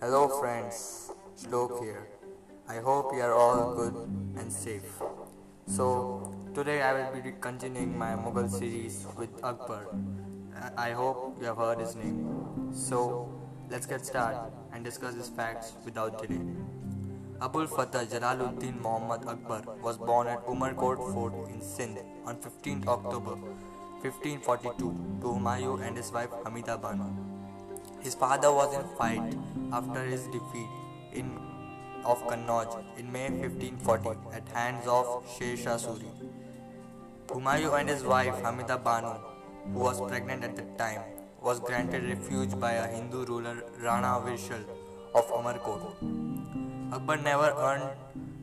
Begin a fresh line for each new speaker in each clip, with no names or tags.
Hello friends, Shlok here. I hope you are all good and safe. So, today I will be continuing my Mughal series with Akbar. I hope you have heard his name. So, let's get started and discuss his facts without delay. Abul Fatah Jalaluddin Muhammad Akbar was born at Umarkot Fort in Sindh on 15th October 1542 to Humayun and his wife Hamida Banu. His father was in fight after his defeat in of Kannauj in May 1540 at hands of Sher Shah Suri. Humayun and his wife Hamida Banu, who was pregnant at the time, was granted refuge by a Hindu ruler Rana Vishal of Umarkot. Akbar never earned,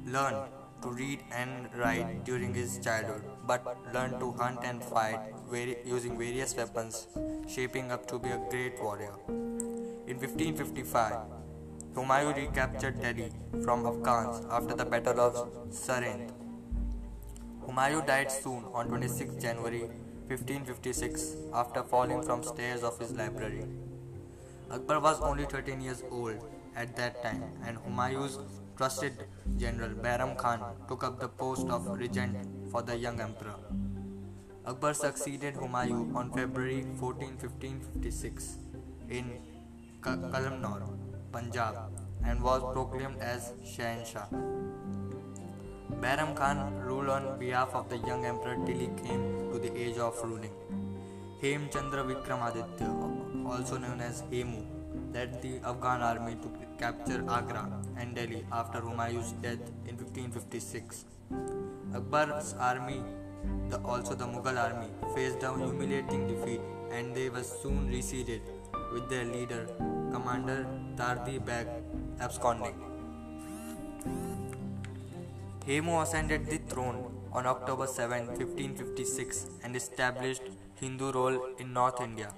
learned to read and write during his childhood, but learned to hunt and fight using various weapons, shaping up to be a great warrior. In 1555, Humayun recaptured Delhi from Afghans after the Battle of Sirhind. Humayun died soon on 26 January 1556 after falling from stairs of his library. Akbar was only 13 years old at that time and Humayun's trusted general Bahram Khan took up the post of regent for the young emperor. Akbar succeeded Humayun on February 14, 1556 in Ka- Kalamnor, Punjab and was proclaimed as Shahenshah. Bahram Khan ruled on behalf of the young emperor till he came to the age of ruling. Hem Chandra Vikramaditya, also known as Hemu, led the Afghan army to capture Agra and Delhi after Humayun's death in 1556. Akbar's army, the, also the Mughal army, faced a humiliating defeat and they were soon receded with their leader, Commander Tardi Beg, absconding. Hemu ascended the throne on October 7, 1556 and established Hindu rule in North India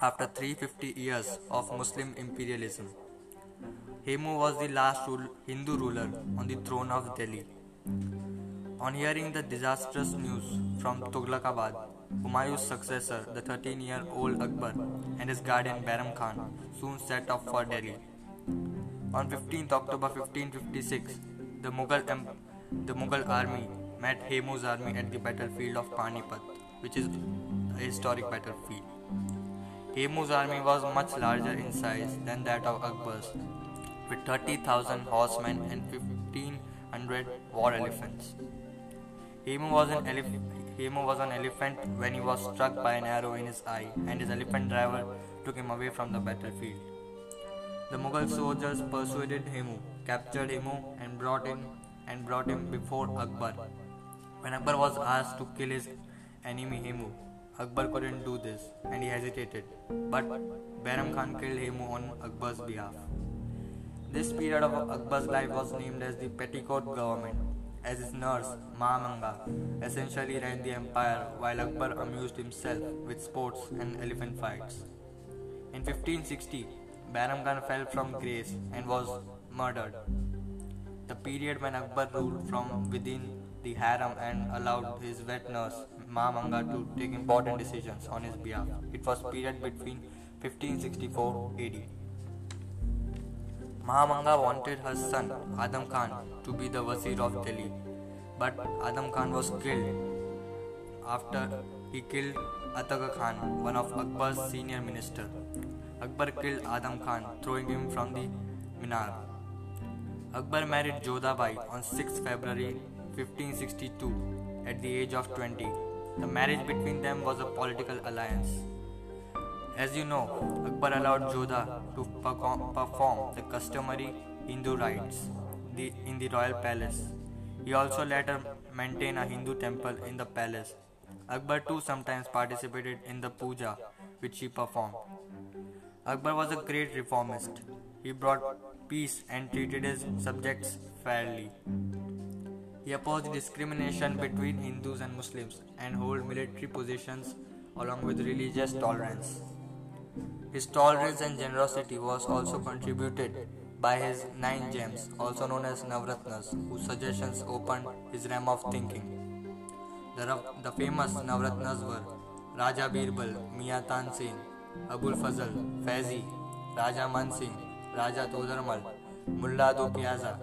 after 350 years of Muslim imperialism. Hemu was the last Hindu ruler on the throne of Delhi. On hearing the disastrous news from Tughlaqabad, Humayun's successor, the 13 year old Akbar, and his guardian Bahram Khan soon set off for Delhi. On 15th October 1556, the Mughal, em- the Mughal army met Hemu's army at the battlefield of Panipat, which is a historic battlefield. Hemu's army was much larger in size than that of Akbar's, with 30,000 horsemen and 1,500 war elephants. Hemu was an elef- Hemu was an elephant when he was struck by an arrow in his eye, and his elephant driver took him away from the battlefield. The Mughal soldiers persuaded Hemu, captured Hemu, and brought in and brought him before Akbar. When Akbar was asked to kill his enemy Hemu, Akbar couldn't do this, and he hesitated. But Bahram Khan killed Hemu on Akbar's behalf. This period of Akbar's life was named as the Petticoat government, as his nurse, Maham Anga, essentially ran the empire while Akbar amused himself with sports and elephant fights. In 1560, Bahram Khan fell from grace and was murdered. The period when Akbar ruled from within the harem and allowed his wet nurse, Maham Anga, to take important decisions on his behalf. It was period between 1564 AD. Maham Anga wanted her son Adam Khan to be the Wazir of Delhi, but Adam Khan was killed after he killed Ataga Khan, one of Akbar's senior ministers. Akbar killed Adam Khan, throwing him from the minar. Akbar married Jodhabai on 6 February 1562 at the age of 20. The marriage between them was a political alliance. As you know, Akbar allowed Jodha to perform, the customary Hindu rites in the royal palace. He also let her maintain a Hindu temple in the palace. Akbar too sometimes participated in the puja which she performed. Akbar was a great reformist. He brought peace and treated his subjects fairly. He opposed discrimination between Hindus and Muslims and held military positions along with religious tolerance. His tolerance and generosity was also contributed by his nine gems, also known as Navratnas, whose suggestions opened his realm of thinking. The, the famous Navratnas were Raja Birbal, Mia Tansen, Abul Fazl, Faizi, Raja Man Singh, Raja Todarmal, Mullah Adu Piazza,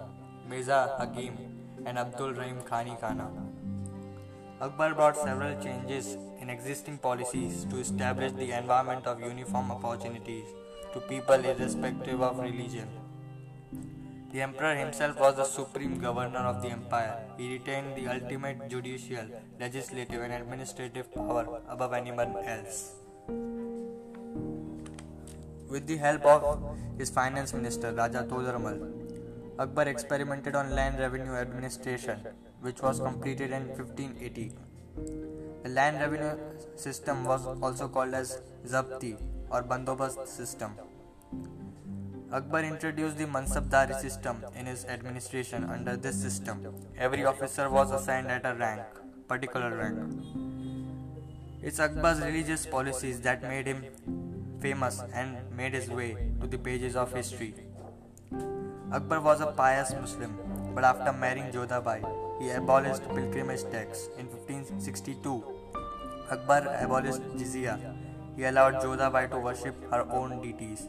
Mirza Hakim, and Abdul Rahim Khan-i-Khana. Akbar brought several changes in existing policies to establish the environment of uniform opportunities to people irrespective of religion. The emperor himself was the supreme governor of the empire. He retained the ultimate judicial, legislative, and administrative power above anyone else. With the help of his finance minister Raja Todarmal, Akbar experimented on land revenue administration, which was completed in 1580. The land revenue system was also called as Zabti or Bandobast system. Akbar introduced the Mansabdari system in his administration. Under this system, every officer was assigned at a rank, particular rank. It's Akbar's religious policies that made him famous and made his way to the pages of history. Akbar was a pious Muslim, but after marrying Jodhabai, he abolished pilgrimage tax. In 1562, Akbar abolished jizya. He allowed Jodhabai to worship her own deities.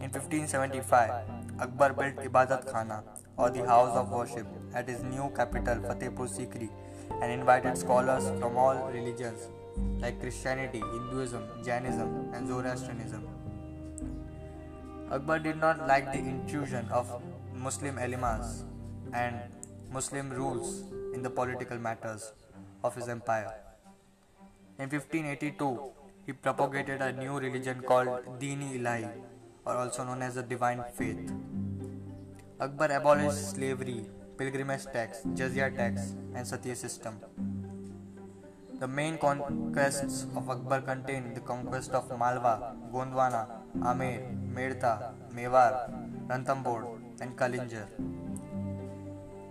In 1575, Akbar built Ibadat Khana or the house of worship at his new capital Fatehpur Sikri and invited scholars from all religions like Christianity, Hinduism, Jainism, and Zoroastrianism. Akbar did not like the intrusion of Muslim elements and Muslim rules in the political matters of his empire. In 1582, he propagated a new religion called Dini Ilahi or also known as the divine faith. Akbar abolished slavery, pilgrimage tax, jizya tax, and satya system. The main conquests of Akbar contained the conquest of Malwa, Gondwana, Amer, Medta, Mewar, Ranthambore, and Kalinjar.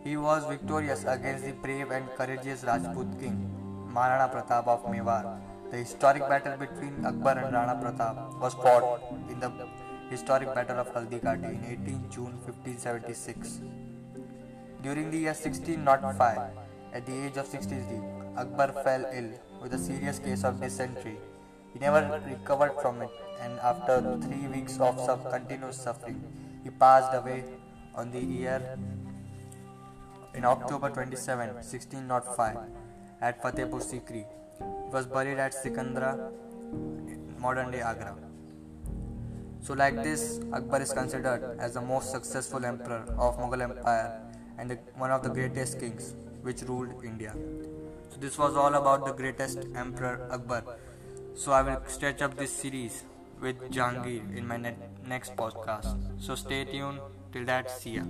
He was victorious against the brave and courageous Rajput king Maharana Pratap of Mewar. The historic battle between Akbar and Rana Pratap was fought in the historic Battle of Haldighati in 18 June 1576. During the year 1605, at the age of 63, Akbar fell ill with a serious case of dysentery. He never recovered from it, and after three weeks of continuous suffering, he passed away on the year in October 27, 1605, at Fatehpur Sikri. He was buried at Sikandra, modern day Agra. So, like this, Akbar is considered as the most successful emperor of Mughal Empire and the, one of the greatest kings which ruled India. So, this was all about the greatest emperor Akbar. So, I will stretch up this series with Jahangir in my ne- next podcast. So, stay tuned. Till that, see ya.